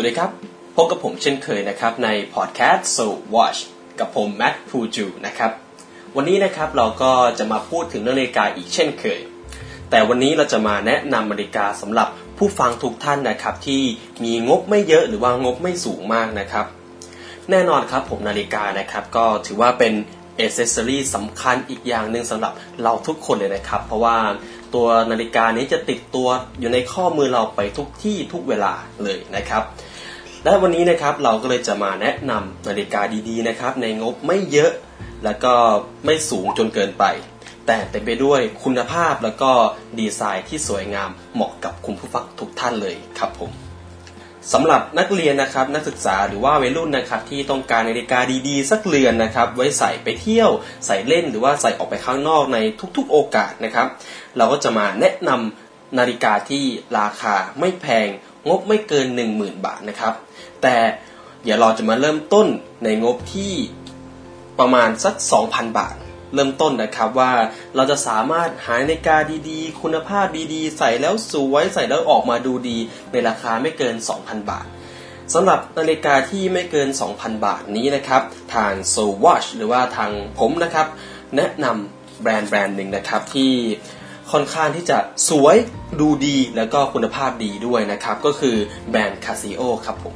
วัสดีครับ พบกับผมเช่นเคยนะครับในพอดแคสต์ So Watch กับผมแมทพูจูนะครับ วันนี้นะครับเราก็จะมาพูดถึงนาฬิกาอีกเช่นเคย แต่วันนี้เราจะมาแนะนำนาฬิกาสำหรับผู้ฟังทุกท่านนะครับ ที่มีงบไม่เยอะหรือว่างบไม่สูงมากนะครับ แน่นอนครับผมนาฬิกานะครับ ก็ถือว่าเป็นเอเซสซอรี่สำคัญอีกอย่างหนึ่งสำหรับเราทุกคนเลยนะครับ เพราะว่าตัวนาฬิกานี้จะติดตัวอยู่ในข้อมือเราไปทุกที่ทุกเวลาเลยนะครับ และวันนี้นะครับเราก็เลยจะมาแนะนำนาฬิกาดีๆนะครับ ในงบไม่เยอะ แล้วก็ไม่สูงจนเกินไป แต่เต็มไปด้วยคุณภาพแล้วก็ดีไซน์ที่สวยงามเหมาะกับคุณผู้ฟังทุกท่านเลยครับผมสำหรับนักเรียนนะครับนักศึกษาหรือว่าวัยรุ่นนะครับที่ต้องการนาฬิกาดีๆ สักเรือนนะครับ ไว้ใส่ไปเที่ยวใส่เล่นหรือว่าใส่ออกไปข้างนอกในทุกๆโอกาสนะครับ เราก็จะมาแนะนำ นาฬิกาที่ราคาไม่แพงงบไม่เกิน 10,000 บาทนะครับ แต่เดี๋ยวเราจะมาเริ่มต้นในงบที่ประมาณสัก 2,000 บาท เริ่มต้นนะครับว่าเราจะสามารถหานาฬิกาดีๆ คุณภาพดีๆ ใส่แล้วสวยใส่แล้วออกมาดูดี ในราคาไม่เกิน 2,000 บาทสำหรับนาฬิกาที่ไม่เกิน 2,000 บาทนี้นะครับ ทาง So Watch หรือว่าทางผมนะครับ แนะนำแบรนด์แบรนด์หนึ่งนะครับที่ ค่อนข้างที่จะสวยดูดีแล้วก็คุณภาพดีด้วยนะครับ ก็คือแบรนด์ Casio ครับผม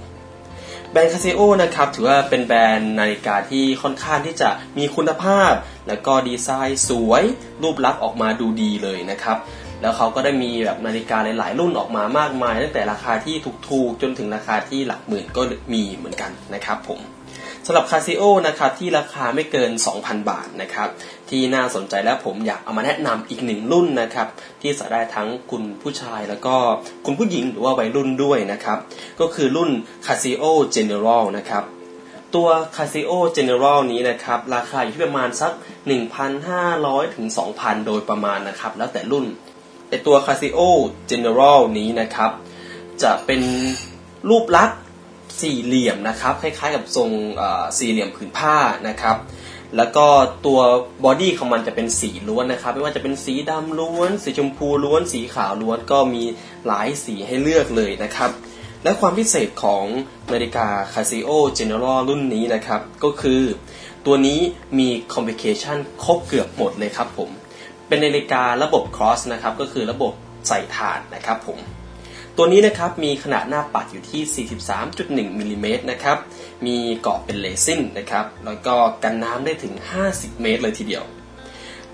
แบรนด์ Casio นะครับถือว่าเป็นแบรนด์นาฬิกาที่ค่อนข้างที่จะมีคุณภาพ แล้วก็ดีไซน์สวย รูปลักษณ์ออกมาดูดีเลยนะครับ แล้วเขาก็ได้มีแบบนาฬิกาหลาย ๆ รุ่นออกมามากมาย ตั้งแต่ราคาที่ถูกๆจนถึงราคาที่หลักหมื่นก็มีเหมือนกันนะครับผม สำหรับ Casio นะครับที่ราคาไม่เกิน 2,000 บาทนะครับที่น่าสนใจและผมอยากเอามาแนะนำอีกหนึ่งรุ่นนะครับที่ใส่ได้ทั้งคุณผู้ชายแล้วก็คุณผู้หญิงหรือว่าวัยรุ่นด้วยนะครับก็คือรุ่น Casio General นะครับตัว Casio General นี้นะครับ ราคาอยู่ที่ประมาณสัก 1,500 ถึง 2,000 โดยประมาณนะครับ แล้วแต่รุ่นไอตัว Casio General นี้นะครับ จะเป็นรูปลักษณ์ สี่เหลี่ยมนะครับคล้ายๆกับทรงสี่เหลี่ยมผืนผ้านะครับแล้วก็ตัวบอดี้ของมันจะเป็นสีล้วนนะครับ ไม่ว่าจะเป็นสีดำล้วน สีชมพูล้วน สีขาวล้วนก็มีหลายสีให้เลือกเลยนะครับ และความพิเศษของนาฬิกา Casio General รุ่นนี้นะครับ ก็คือตัวนี้มีcomplication ครบเกือบหมดเลยครับผม เป็นนาฬิการะบบ quartz นะครับ ก็คือระบบใส่ถ่านนะครับผม ตัวนี้นะครับมีขนาดหน้าปัดอยู่ที่ 43.1มิลลิเมตรนะครับ มีกรอบเป็นเรซินนะครับ แล้วก็กันน้ำได้ถึง 50 เมตรเลยทีเดียว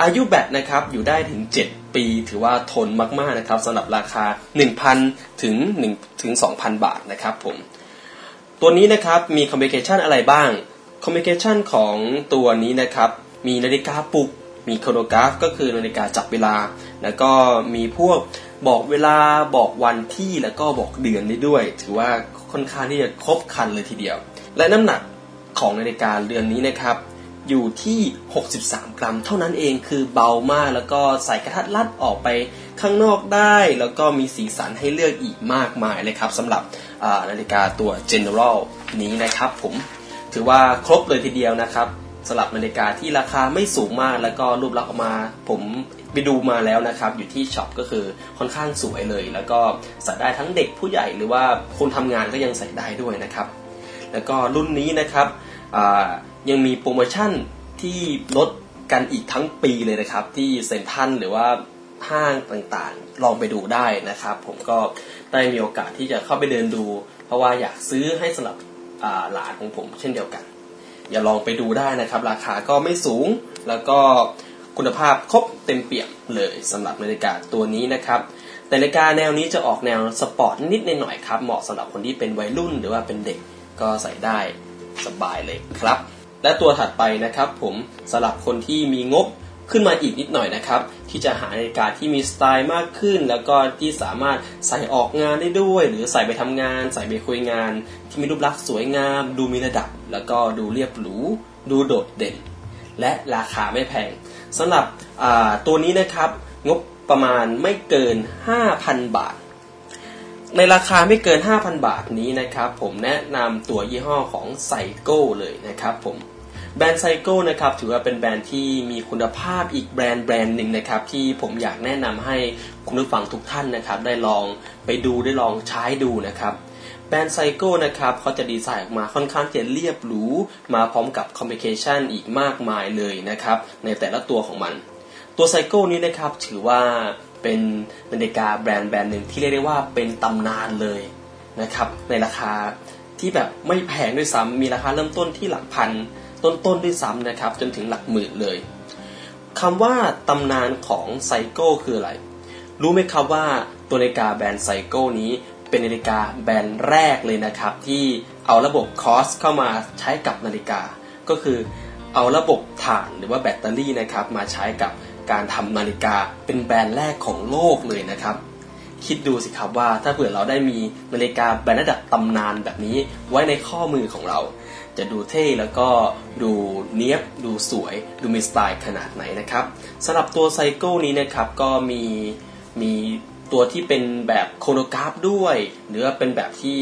อายุแบตนะครับอยู่ได้ถึง 7 ปี ถือว่าทนมากๆนะครับสำหรับราคา 1,000 ถึง1ถึง 2,000 บาทนะครับผม ตัวนี้นะครับมี complication อะไรบ้าง complication ของตัวนี้นะครับ มีนาฬิกาปลุก มี chronograph ก็คือนาฬิกาจับเวลา แล้วก็มีพวก บอกเวลาบอกวันที่แล้วก็บอกเดือนได้ด้วย ถือว่าค่อนข้างที่จะครบครันเลยทีเดียว และน้ำหนักของนาฬิกาเรือนนี้นะครับ อยู่ที่ 63 กรัม เท่านั้นเองคือเบามาก แล้วก็ใส่กระทัดรัดออกไปข้างนอกได้ แล้วก็มีสีสันให้เลือกอีกมากมายเลยครับสำหรับนาฬิกาตัว General นี้นะครับผมถือว่าครบเลยทีเดียวนะครับ สำหรับนาฬิกาที่ราคาไม่สูงมากแล้วก็รูปลักษณ์ออกมา ผมไปดูมาแล้วนะครับ อยู่ที่ช็อปก็คือค่อนข้างสวยเลย แล้วก็ใส่ได้ทั้งเด็กผู้ใหญ่หรือว่าคนทำงานก็ยังใส่ได้ด้วยนะครับ แล้วก็รุ่นนี้นะครับยังมีโปรโมชั่นที่ลดกันอีกทั้งปีเลยนะครับ ที่เซ็นทรัลหรือว่าห้างต่างๆ ลองไปดูได้นะครับ ผมก็ได้มีโอกาสที่จะเข้าไปเดินดู เพราะว่าอยากซื้อให้สำหรับหลานของผมเช่นเดียวกัน อย่าลองไปดูได้นะครับ ราคาก็ไม่สูง แล้วก็คุณภาพครบเต็มเปี่ยมเลยสำหรับนาฬิกาตัวนี้นะครับแต่นาฬิกาแนวนี้จะออกแนวสปอร์ตนิดหน่อยครับ เหมาะสำหรับคนที่เป็นวัยรุ่นหรือว่าเป็นเด็กก็ใส่ได้สบายเลยครับ และตัวถัดไปนะครับผมสำหรับคนที่มีงบ ขึ้นมาอีกนิดหน่อยนะครับ ที่จะหานาฬิกาที่มีสไตล์มากขึ้น แล้วก็ที่สามารถใส่ออกงานได้ด้วย หรือใส่ไปทำงาน ใส่ไปคุยงาน ที่มีรูปลักษณ์สวยงาม ดูมีระดับ แล้วก็ดูเรียบหรู ดูโดดเด่น และราคาไม่แพงสำหรับตัวนี้นะครับงบประมาณไม่เกิน 5,000 บาท ในราคาไม่เกิน 5,000 บาทนี้นะครับ ผมแนะนำตัวยี่ห้อของไซโก้เลยนะครับผม แบรนด์ Seiko นะครับถือว่าเป็นแบรนด์ที่มีคุณภาพอีกแบรนด์แบรนด์หนึ่งนะครับที่ผมอยากแนะนำให้คุณผู้ฟังทุกท่านนะครับได้ลองไปดูได้ลองใช้ดูนะครับแบรนด์ Seiko นะครับเขาจะดีไซน์ออกมาค่อนข้างจะเรียบหรูมาพร้อมกับ complication อีกมากมายเลยนะครับในแต่ละตัวของมัน ตัว Seiko นี้นะครับถือว่าเป็นนาฬิกาแบรนด์แบรนด์หนึ่งที่เรียกได้ว่าเป็นตำนานเลยนะครับในราคาที่แบบไม่แพงด้วยซ้ำมีราคาเริ่มต้นที่หลักพัน ต้นๆด้วยซ้ำนะครับ จนถึงหลักหมื่นเลยคำว่าตำนานของไซโก้คืออะไร รู้ไหมครับว่าตัวนาฬิกาแบรนด์ไซโก้นี้เป็นนาฬิกาแบรนด์แรกเลยนะครับ ที่เอาระบบคอสเข้ามาใช้กับนาฬิกา ก็คือเอาระบบถ่านหรือว่าแบตเตอรี่นะครับมาใช้กับการทำนาฬิกาเป็นแบรนด์แรกของโลกเลยนะครับ คิดดูสิครับว่าถ้าเผื่อเราได้มีนาฬิกาแบรนด์ระดับตำนานแบบนี้ไว้ในข้อมือของเรา จะดูเท่แล้วก็ดูเนี้ยบดูสวย ดูมีสไตล์ขนาดไหนนะครับสำหรับตัว Seiko นี้นะครับก็มีมีตัวที่เป็นแบบ chronograph ด้วย หรือว่าเป็นแบบที่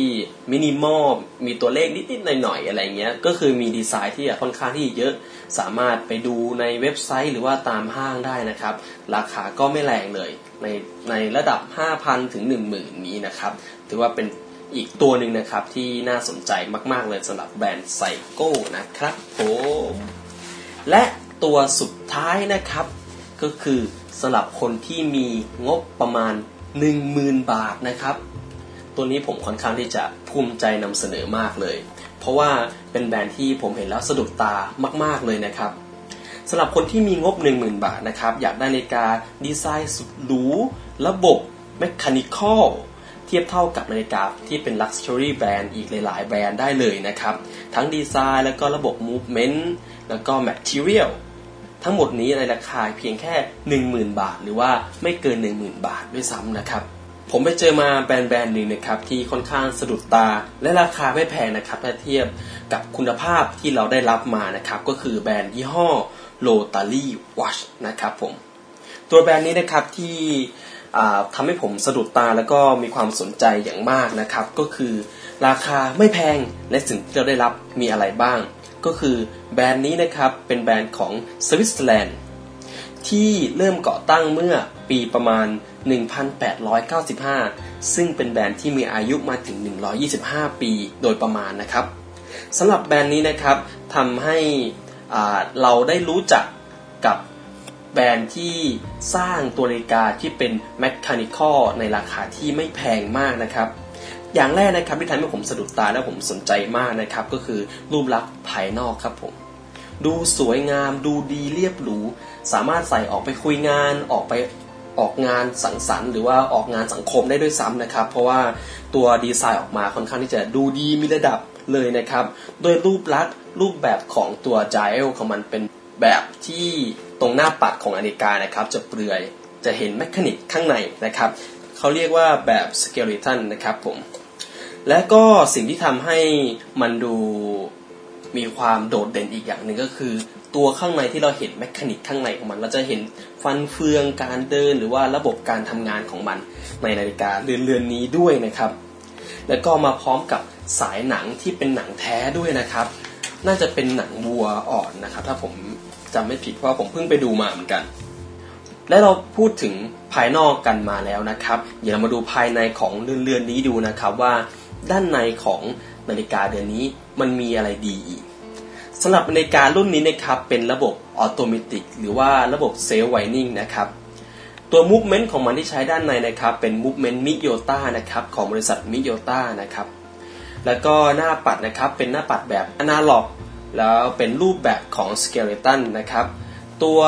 มินิมอลมีตัวเลขนิด ๆ หน่อย ๆ อะไรเงี้ย ก็คือมีดีไซน์ที่ค่อนข้างที่เยอะ สามารถไปดูในเว็บไซต์หรือว่าตามห้างได้นะครับ ราคาก็ไม่แรงเลย ในในระดับ 5,000 ถึง 10,000 นี้นะครับ ถือว่าเป็น อีกตัวหนึ่งนะครับที่น่าสนใจมาก ๆ เลยสำหรับแบรนด์ไซโก้นะครับผมและตัวสุดท้ายนะครับ ก็คือสำหรับคนที่มีงบประมาณ 10,000 บาทนะครับ ตัวนี้ผมค่อนข้างที่จะภูมิใจนำเสนอมากเลย เพราะว่าเป็นแบรนด์ที่ผมเห็นแล้วสะดุดตามาก ๆ เลยนะครับสำหรับคนที่มีงบ 10,000 บาทนะครับ อยากได้นาฬิกาดีไซน์สุดหรูระบบ mechanical เทียบเท่ากับนาฬิกาที่เป็น Luxury แบรนด์อีกหลาย ๆ แบรนด์ได้เลยนะครับ ทั้งดีไซน์แล้วก็ระบบ movement แล้วก็ material ทั้งหมดนี้ในราคาเพียงแค่ 10,000 บาท หรือว่าไม่เกิน 10,000 บาทด้วยซ้ำนะครับ ผมไปเจอมาแบรนด์แบรนด์หนึ่งนะครับ ที่ค่อนข้างสะดุดตา และราคาไม่แพงนะครับถ้าเทียบกับคุณภาพที่เราได้รับมานะครับ ก็คือแบรนด์ยี่ห้อ Rotary Watch นะครับผมตัวแบรนด์นี้นะครับที่ ทำให้ผมสะดุดตาแล้วก็มีความสนใจอย่างมากนะครับ ก็คือราคาไม่แพงและสิ่งที่เราได้รับมีอะไรบ้าง ก็คือแบรนด์นี้นะครับเป็นแบรนด์ของสวิตเซอร์แลนด์ที่เริ่มก่อตั้งเมื่อปีประมาณ 1895 ซึ่งเป็นแบรนด์ที่มีอายุมาถึง 125 ปีโดยประมาณนะครับสำหรับแบรนด์นี้นะครับทำให้เราได้รู้จักกับ แบรนด์ที่สร้างตัวนาฬิกาที่เป็นแมคคานิคอลในราคาที่ไม่แพงมากนะครับอย่างแรกนะครับที่ทำให้ผมสะดุดตาและผมสนใจมากนะครับ ก็คือรูปลักษณ์ภายนอกครับผม ดูสวยงามดูดีเรียบหรู สามารถใส่ออกไปคุยงานออกไปออกงานสังสรรค์หรือว่าออกงานสังคมได้ด้วยซ้ำนะครับ เพราะว่าตัวดีไซน์ออกมาค่อนข้างที่จะดูดีมีระดับเลยนะครับ โดยรูปลักษณ์รูปแบบของตัวจเอลของมันเป็น แบบที่ตรงหน้าปัดของนาฬิกานะครับ จะเปลือยจะเห็น mechanic ข้างในนะครับเขาเรียกว่าแบบ skeleton นะครับผมและก็สิ่งที่ทำให้มันดูมีความโดดเด่นอีกอย่างหนึ่งก็คือ ตัวข้างในที่เราเห็นแมคานิกข้างในของมัน เราจะเห็นฟันเฟืองการเดินหรือว่าระบบการทำงานของมันในนาฬิกาเรือนเรือนนี้ด้วยนะครับ แล้วก็มาพร้อมกับสายหนังที่เป็นหนังแท้ด้วยนะครับ น่าจะเป็นหนังวัวอ่อนนะครับ ถ้าผม จำไม่ผิดเพราะผมเพิ่งไปดูมาเหมือนกัน และเราพูดถึงภายนอกกันมาแล้วนะครับอย่าเรามาดูภายในของเรือนเรือนนี้ดูนะครับว่า ด้านในของนาฬิกาเรือนนี้มันมีอะไรดีอีกสำหรับนาฬิการุ่นนี้นะครับเป็นระบบ automatic หรือว่าระบบ self-winding นะครับตัว movement ของมันที่ใช้ด้านในนะครับเป็น movement Miyota นะครับของบริษัท Miyota นะครับแล้วก็หน้าปัดนะครับเป็นหน้าปัดแบบอนาล็อก แล้วเป็นรูปแบบของ skeleton นะครับ ตัว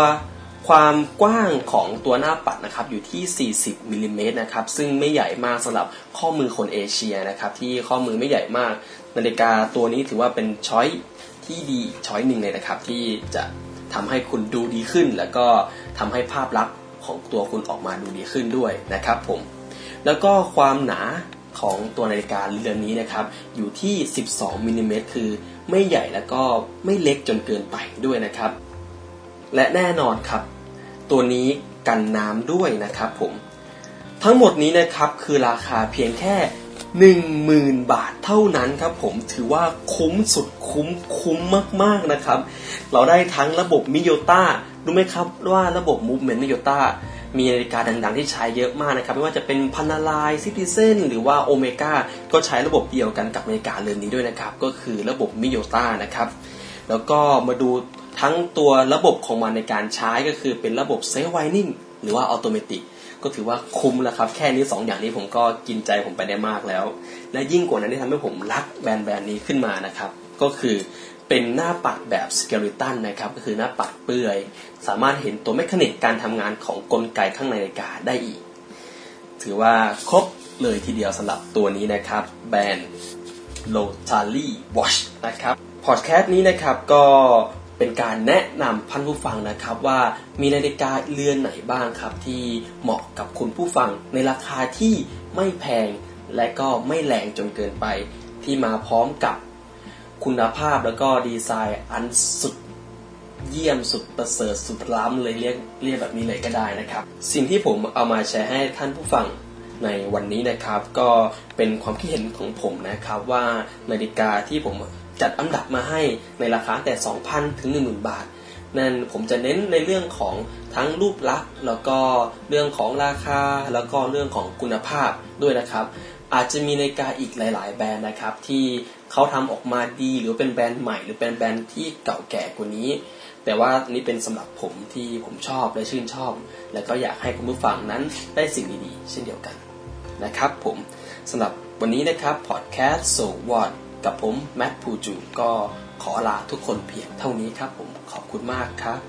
ความกว้างของตัวหน้าปัดนะครับอยู่ที่ 40มิลิเมตรนะครับซึ่งไม่ใหญ่มากสำหรับข้อมือคนเอเชียนะครับที่ข้อมือไม่ใหญ่มาก นาฬิกาตัวนี้ถือว่าเป็นช้อยที่ดีช้อยหนึ่งเลยนะครับ ที่จะทำให้คุณดูดีขึ้น แล้วก็ทำให้ภาพลักษณ์ของตัวคุณออกมาดูดีขึ้นด้วยนะครับผมแล้วก็ความหนา ของตัวนาฬิกาเรือนนี้นะครับ อยู่ที่ 12มิลิเมตรคือ ไม่ใหญ่แล้วก็ไม่เล็กจนเกินไปด้วยนะครับ และแน่นอนครับ ตัวนี้กันน้ำด้วยนะครับผม ทั้งหมดนี้นะครับคือราคาเพียงแค่10,000 บาทเท่านั้นครับผมถือว่าคุ้มสุดคุ้มคุ้มมาก ๆนะครับ เราได้ทั้งระบบมิโยต้า รู้ไหมครับว่าระบบมูฟเมนต์มิโยต้ามีนาฬิกาดังๆที่ใช้เยอะมากนะครับ ไม่ว่าจะเป็นพันนาลายซิติเซนหรือว่าโอเมก้าก็ใช้ระบบเดียวกันกับนาฬิกาเรือนนี้ด้วยนะครับ ก็คือระบบมิโยต้านะครับ แล้วก็มาดูทั้งตัวระบบของมันในการใช้ก็คือเป็นระบบ self-winding หรือว่าอัตโนมัติก็ถือว่าคุ้มแล้วครับ แค่นี้ 2 อย่างนี้ผมก็กินใจผมไปได้มากแล้ว และยิ่งกว่านั้นที่ทำให้ผมรักแบรนด์แบรนด์นี้ขึ้นมานะครับ ก็คือ เป็นหน้าปัดแบบ skeleton นะครับก็คือหน้าปัดเปลือย สามารถเห็นตัว mechanic การทำงานของกลไกข้างในนาฬิกาได้อีก ถือว่าครบเลยทีเดียวสำหรับตัวนี้นะครับ แบรนด์ l o t a r y Watch นะครับพอดแคสต์นี้นะครับก็เป็นการแนะนำพันผู้ฟังนะครับว่ามีนาฬิกาเรือนไหนบ้างครับ ที่เหมาะกับคุณผู้ฟังในราคาที่ไม่แพงและก็ไม่แรงจนเกินไป ที่มาพร้อมกับ คุณภาพแล้วก็ดีไซน์อันสุดเยี่ยมสุดประเสริฐสุดล้ำเลยเรียกเรียกแบบนี้เลยก็ได้นะครับ สิ่งที่ผมเอามาแชร์ให้ท่านผู้ฟังในวันนี้นะครับก็เป็นความคิดเห็นของผมนะครับว่านาฬิกาที่ผมจัดอันดับมาให้ในราคาแต่ 2,000 ถึง 10,000 บาท นั่นผมจะเน้นในเรื่องของทั้งรูปลักษณ์ แล้วก็เรื่องของราคาแล้วก็เรื่องของคุณภาพด้วยนะครับ อาจจะมีนาฬิกาอีกหลาย ๆ แบรนด์นะครับ ที่เขาทำออกมาดีหรือเป็นแบรนด์ใหม่ หรือเป็นแบรนด์ที่เก่าแก่กว่านี้ แต่ว่านี่เป็นสำหรับผมที่ผมชอบและชื่นชอบ และก็อยากให้คุณผู้ฟังนั้นได้สิ่งดีๆ เช่นเดียวกันนะครับผมสำหรับวันนี้นะครับพอดแคสต์ so what กับผมแมทพูจูก็ขอลาทุกคนเพียงเท่านี้ครับผมขอบคุณมากครับ